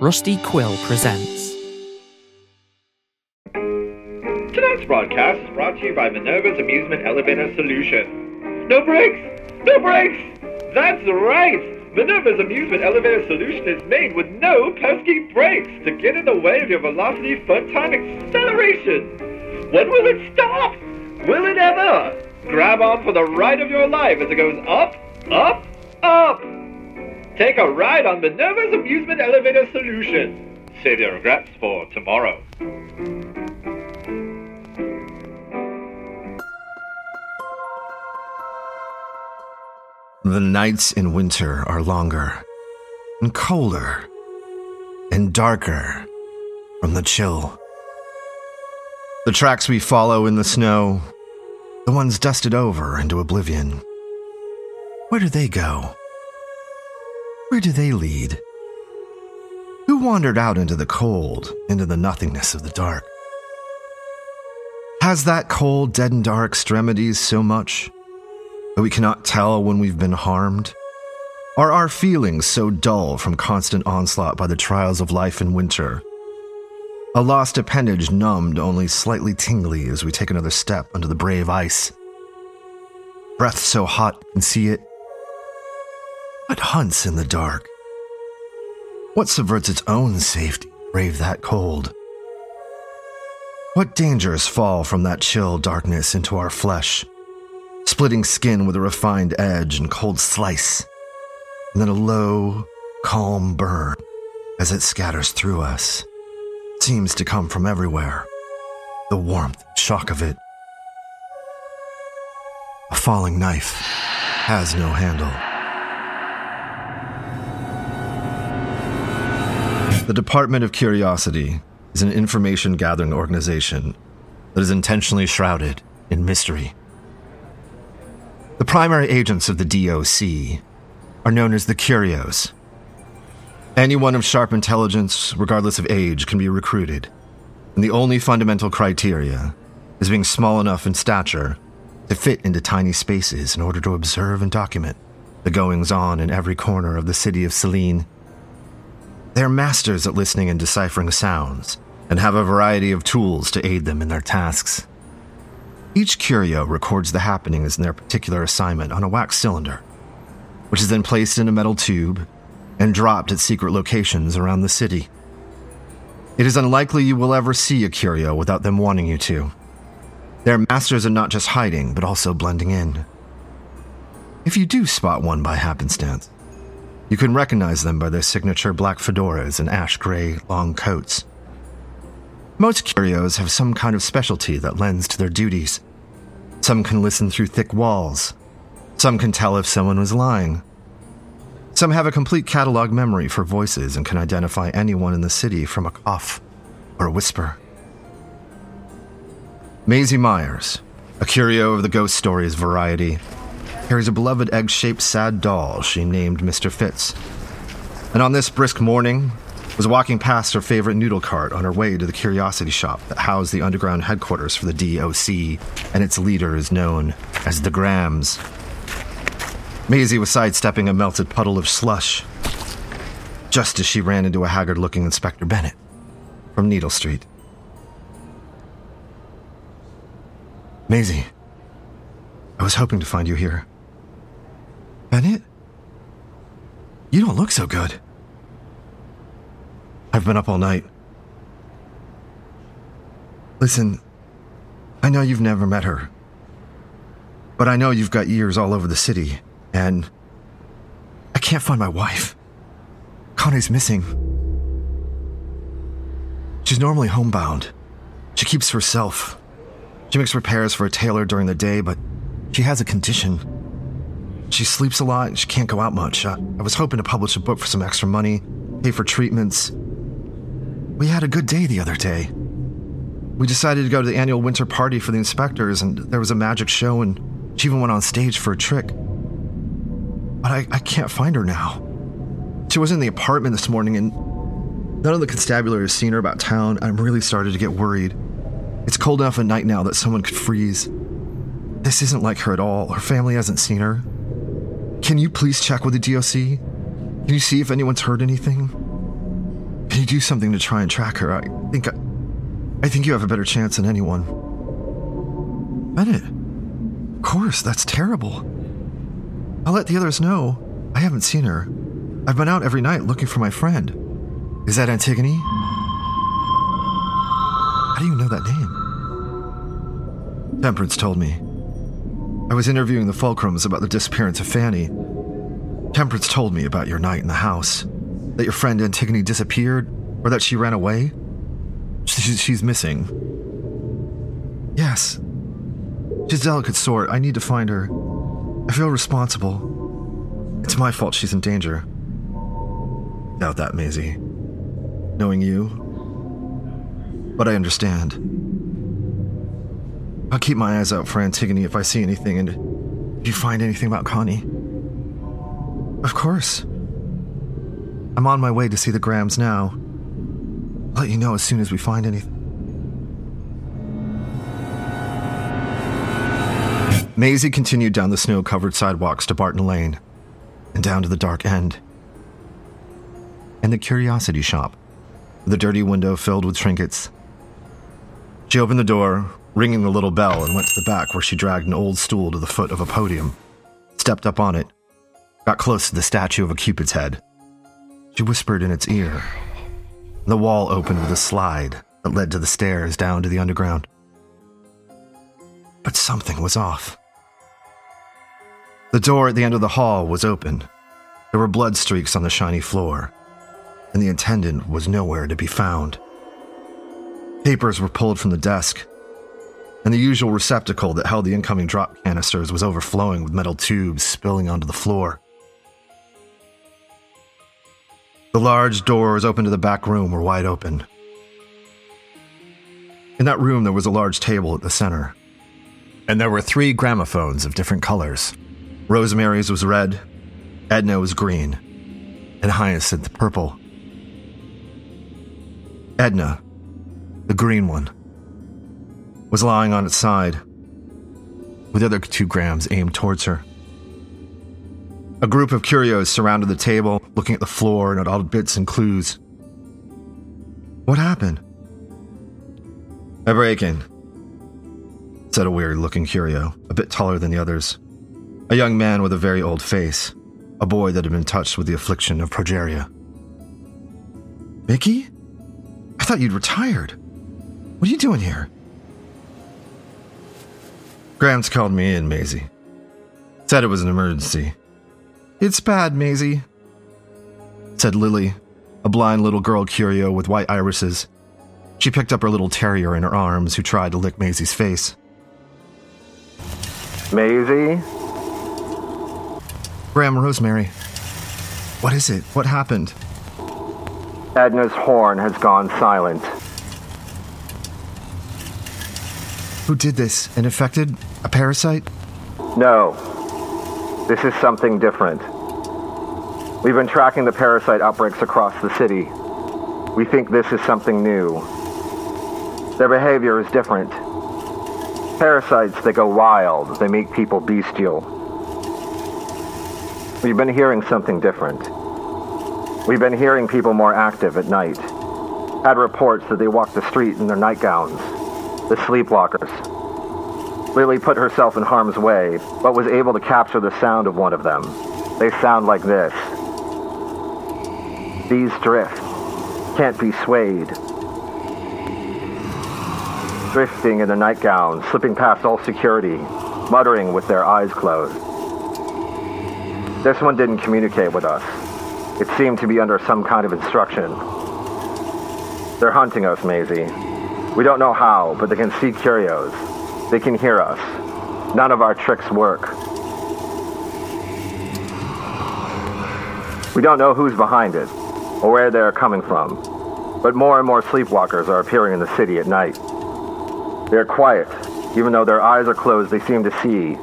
Rusty Quill presents. Tonight's broadcast is brought to you by Minerva's Amusement Elevator Solution. No brakes! No brakes! That's right! Minerva's Amusement Elevator Solution is made with no pesky brakes to get in the way of your velocity fun time acceleration. When will it stop? Will it ever? Grab on for the ride of your life as it goes up, up, up. Take a ride on Minerva's Amusement Elevator Solution. Save your regrets for tomorrow. The nights in winter are longer and colder and darker from the chill. The tracks we follow in the snow, the ones dusted over into oblivion, where do they go? Where do they lead? Who wandered out into the cold, into the nothingness of the dark? Has that cold deadened our extremities so much that we cannot tell when we've been harmed? Are our feelings so dull from constant onslaught by the trials of life in winter? A lost appendage numbed only slightly tingly as we take another step under the brave ice. Breath so hot you can see it. What hunts in the dark? What subverts its own safety brave that cold? What dangers fall from that chill darkness into our flesh? splitting skin with a refined edge and cold slice, and then a low, calm burn as it scatters through us. It seems to come from everywhere. The warmth, shock of it. A falling knife has no handle. The Department of Curiosity is an information gathering organization that is intentionally shrouded in mystery. The primary agents of the DOC are known as the Curios. Anyone of sharp intelligence, regardless of age, can be recruited, and the only fundamental criteria is being small enough in stature to fit into tiny spaces in order to observe and document the goings on in every corner of the city of Selene. They are masters at listening and deciphering sounds, and have a variety of tools to aid them in their tasks. Each curio records the happenings in their particular assignment on a wax cylinder, which is then placed in a metal tube and dropped at secret locations around the city. It is unlikely you will ever see a curio without them wanting you to. Their masters are not just hiding, but also blending in. If you do spot one by happenstance, you can recognize them by their signature black fedoras and ash gray long coats. Most curios have some kind of specialty that lends to their duties. Some can listen through thick walls. Some can tell if someone was lying. Some have a complete catalog memory for voices and can identify anyone in the city from a cough or a whisper. Maisie Myers, a curio of the ghost stories variety, carries a beloved egg shaped sad doll she named Mr. Fitz. And on this brisk morning, was walking past her favorite noodle cart on her way to the curiosity shop that housed the underground headquarters for the DOC, and its leader is known as the Grams. Maisie was sidestepping a melted puddle of slush just as she ran into a haggard looking Inspector Bennett from Needle Street. Maisie, I was hoping to find you here. Bennett? You don't look so good. I've been up all night. Listen, I know you've never met her, but I know you've got years all over the city, and I can't find my wife. Connie's missing. She's normally homebound. She keeps herself. She makes repairs for a tailor during the day, but she has a condition. She sleeps a lot and she can't go out much. I, I was hoping to publish a book for some extra money, pay for treatments. We had a good day the other day. We decided to go to the annual winter party for the inspectors, and there was a magic show, and she even went on stage for a trick. But I, I can't find her now. She was in the apartment this morning, and none of the constabulary has seen her about town. I'm really started to get worried. It's cold enough at night now that someone could freeze. This isn't like her at all. Her family hasn't seen her. Can you please check with the DOC? Can you see if anyone's heard anything? Can you do something to try and track her, I think I, I think you have a better chance than anyone. Bennett, of course, that's terrible. I'll let the others know. I haven't seen her. I've been out every night looking for my friend. Is that Antigone? How do you know that name? Temperance told me. I was interviewing the Fulcrums about the disappearance of Fanny. Temperance told me about your night in the house. That your friend Antigone disappeared, or that she ran away. She's missing. Yes. She's a delicate sort. I need to find her. I feel responsible. It's my fault she's in danger. Doubt that, Maisie. Knowing you. But I understand. I'll keep my eyes out for Antigone if I see anything, and if you find anything about Connie. Of course. I'm on my way to see the Grams now. I'll let you know as soon as we find anything. Maisie continued down the snow covered sidewalks to Barton Lane and down to the dark end. And the curiosity shop, the dirty window filled with trinkets. She opened the door, ringing the little bell, and went to the back where she dragged an old stool to the foot of a podium, stepped up on it, got close to the statue of a Cupid's head. She whispered in its ear. The wall opened with a slide that led to the stairs down to the underground. But something was off. The door at the end of the hall was open. There were blood streaks on the shiny floor, and the attendant was nowhere to be found. Papers were pulled from the desk, and the usual receptacle that held the incoming drop canisters was overflowing with metal tubes spilling onto the floor. The large doors open to the back room were wide open. In that room, there was a large table at the center, and there were three gramophones of different colors. Rosemary's was red, Edna was green, and Hyacinth purple. Edna, the green one, was lying on its side, with the other two grams aimed towards her. A group of curios surrounded the table, looking at the floor and at all the bits and clues. What happened? A break in, said a weird looking curio, a bit taller than the others. A young man with a very old face, a boy that had been touched with the affliction of progeria. Mickey? I thought you'd retired. What are you doing here? Gramps called me in, Maisie. Said it was an emergency. It's bad, Maisie, said Lily, a blind little girl curio with white irises. She picked up her little terrier in her arms, who tried to lick Maisie's face. Maisie? Gram Rosemary. What is it? What happened? Edna's horn has gone silent. Who did this? An infected? A parasite? No. This is something different. We've been tracking the parasite outbreaks across the city. We think this is something new. Their behavior is different. Parasites, they go wild. They make people bestial. We've been hearing something different. We've been hearing people more active at night. Had reports that they walk the street in their nightgowns. The sleepwalkers. Lily put herself in harm's way, but was able to capture the sound of one of them. They sound like this. These drift. Can't be swayed. Drifting in their nightgowns, slipping past all security, muttering with their eyes closed. This one didn't communicate with us. It seemed to be under some kind of instruction. They're hunting us, Maisie. We don't know how, but they can see curios. They can hear us. None of our tricks work. We don't know who's behind it, or where they're coming from, but more and more sleepwalkers are appearing in the city at night. They're quiet. Even though their eyes are closed, they seem to see,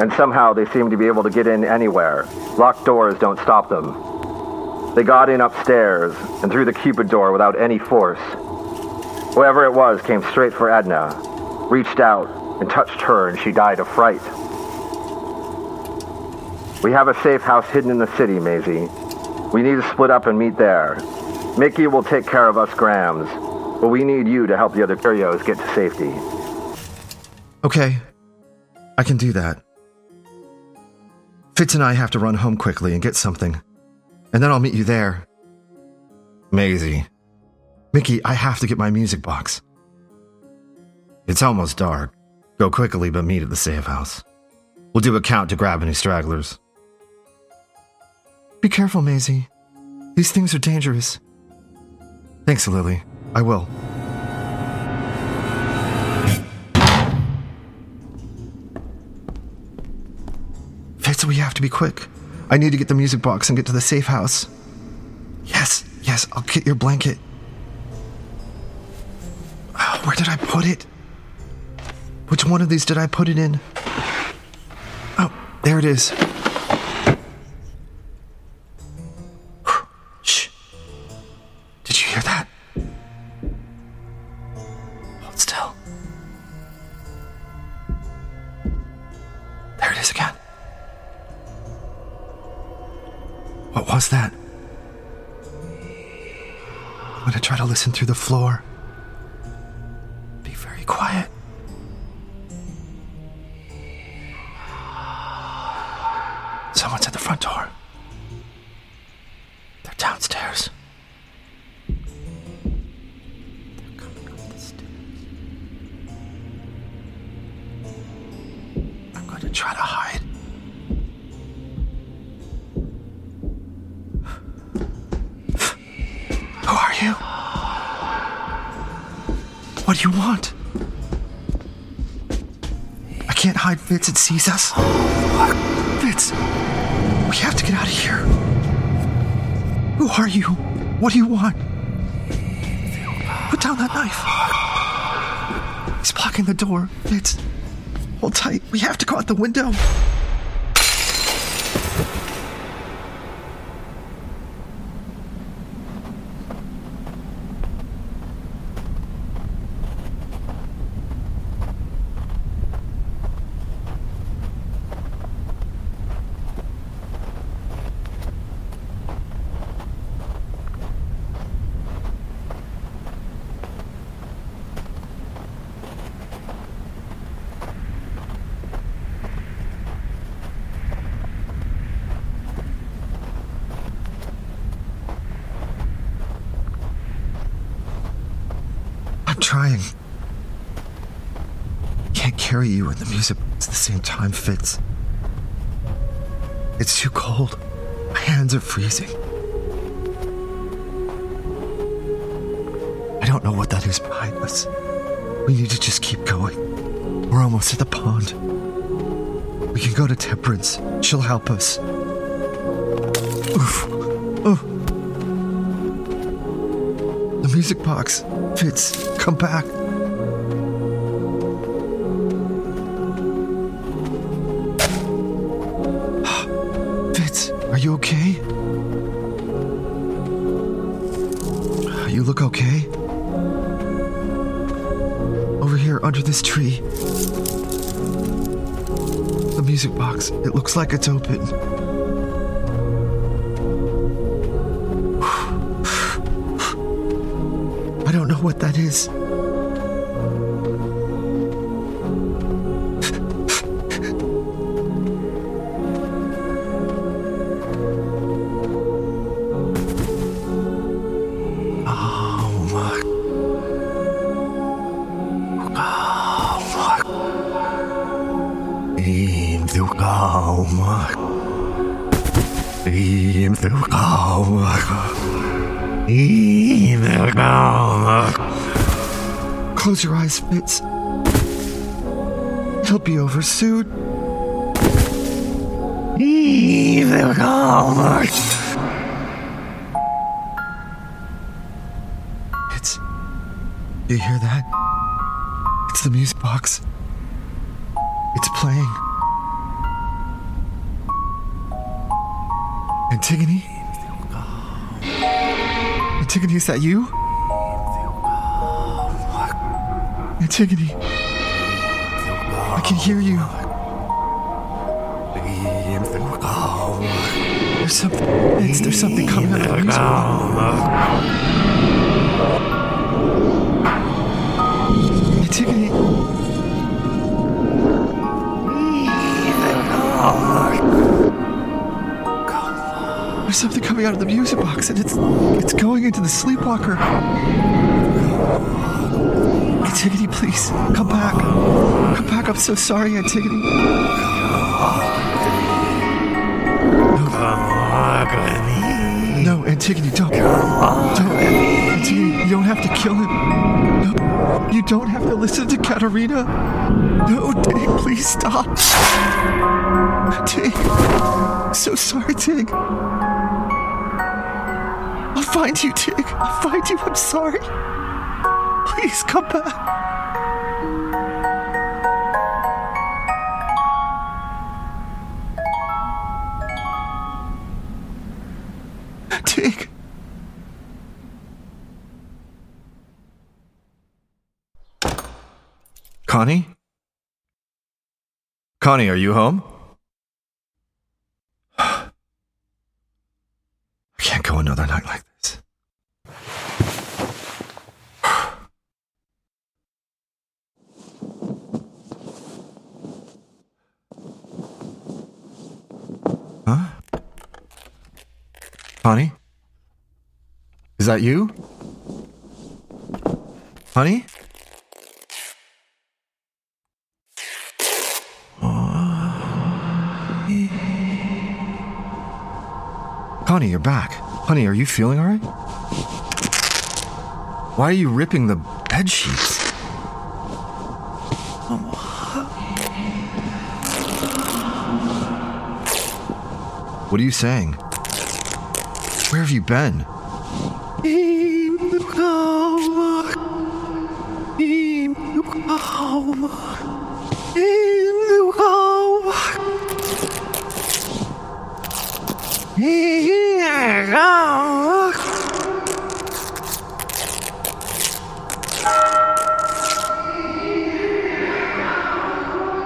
and somehow they seem to be able to get in anywhere. Locked doors don't stop them. They got in upstairs and through the Cupid door without any force. Whoever it was came straight for Edna, reached out and touched her, and she died of fright. We have a safe house hidden in the city, Maisie. We need to split up and meet there. Mickey will take care of us Grams, but we need you to help the other Curios get to safety. Okay, I can do that. Fitz and I have to run home quickly and get something, and then I'll meet you there. Maisie. Mickey, I have to get my music box. It's almost dark. Go quickly, but meet at the safe house. We'll do a count to grab any stragglers. Be careful, Maisie. These things are dangerous. Thanks, Lily. I will. Fitz, we have to be quick. I need to get the music box and get to the safe house. Yes, yes, I'll get your blanket. Oh, where did I put it? Which one of these did I put it in? Oh, there it is. Shh. Did you hear that? Hold still. There it is again. What was that? I'm gonna try to listen through the floor. Someone's at the front door. They're downstairs. They're coming up the stairs. I'm going to try to hide. Who are you? What do you want? I Fitz. It sees us. Oh, Fitz, we have to get out of here. Who are you? What do you want? Put down that knife. He's blocking the door. Fitz, hold tight. We have to go out the window. Trying. Can't carry you and the music at the same time, Fitz. It's too cold. My hands are freezing. I don't know what that is behind us. We need to just keep going. We're almost at the pond. We can go to Temperance. She'll help us. Oof. Music box. Fitz, come back. Fitz, are you okay? You look okay? Over here under this tree. The music box. It looks like it's open. What that is. Oh my. Oh my. Im Close your eyes, Fitz. It'll be over soon. Du kaumak. It's. You hear that? It's the music box. It's playing. Antigone? Antigone, is that you? Antigone. I can hear you. There's something. It's, there's something coming out of the music. Antigone. There's something coming out of the music box, and it's it's going into the sleepwalker. Antigone, please come back. Come back. I'm so sorry, Antigone. No, Antigone, don't. Don't. Antigone, you don't have to kill him. No, you don't have to listen to Katerina. No, Tig, please stop. Tig. So sorry, Tig. I'll find you, Tig. I'll find you. I'm sorry. Please come back. Tig. Connie? Connie, are you home? I can't go another night like this. Huh? Connie? Is that you? Honey? Connie, you're back. Honey, are you feeling alright? Why are you ripping the bed sheets? What are you saying? Where have you been?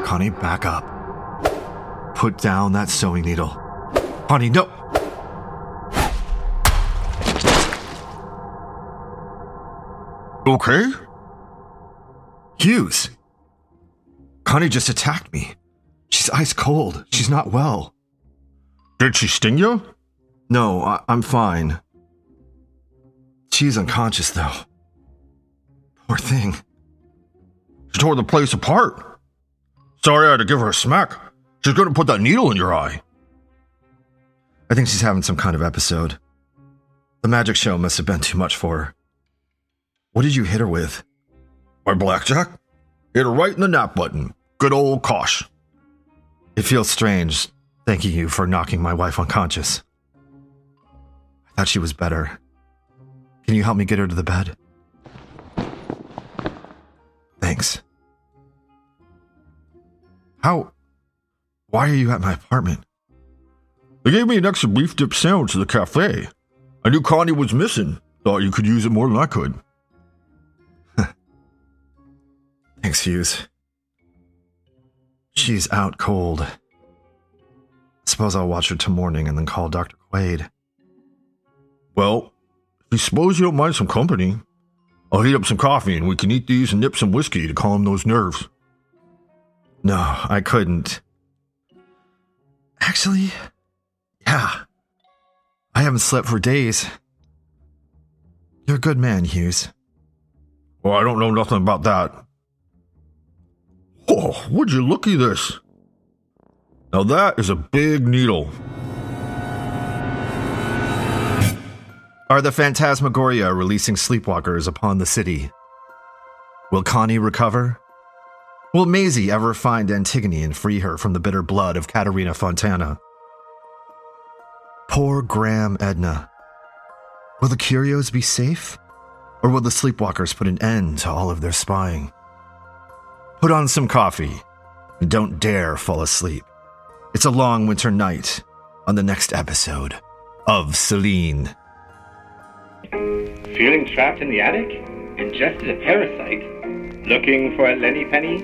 Connie, back up. Put down that sewing needle. Connie, no! Okay? Hughes! Connie just attacked me. She's ice cold. She's not well. Did she sting you? No, I- I'm fine. She's unconscious, though. Poor thing. She tore the place apart. Sorry I had to give her a smack. She's gonna put that needle in your eye. I think she's having some kind of episode. The magic show must have been too much for her. What did you hit her with? My blackjack? Hit her right in the nap button. Good old Kosh. It feels strange thanking you for knocking my wife unconscious. I thought she was better. Can you help me get her to the bed? Thanks. How? Why are you at my apartment? They gave me an extra beef dip sandwich at the cafe. I knew Connie was missing. Thought you could use it more than I could. Hughes. She's out cold. Suppose I'll watch her till morning and then call Dr. Quaid. Well, I suppose you don't mind some company. I'll heat up some coffee and we can eat these and nip some whiskey to calm those nerves. No, I couldn't. Actually, yeah. I haven't slept for days. You're a good man, Hughes. Well, I don't know nothing about that. Oh, would you looky this? Now that is a big needle. Are the Phantasmagoria releasing sleepwalkers upon the city? Will Connie recover? Will Maisie ever find Antigone and free her from the bitter blood of Katerina Fontana? Poor Gram Edna. Will the Curios be safe? Or will the sleepwalkers put an end to all of their spying? Put on some coffee and don't dare fall asleep. It's a long winter night on the next episode of Selene. Feeling trapped in the attic? Ingested a parasite? Looking for a Lenny Penny?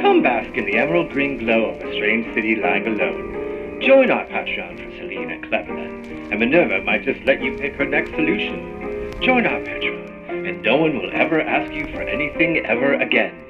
Come bask in the emerald green glow of a strange city lying alone. Join our Patreon for Selene and Clever Than, and Minerva might just let you pick her next solution. Join our Patreon, and no one will ever ask you for anything ever again,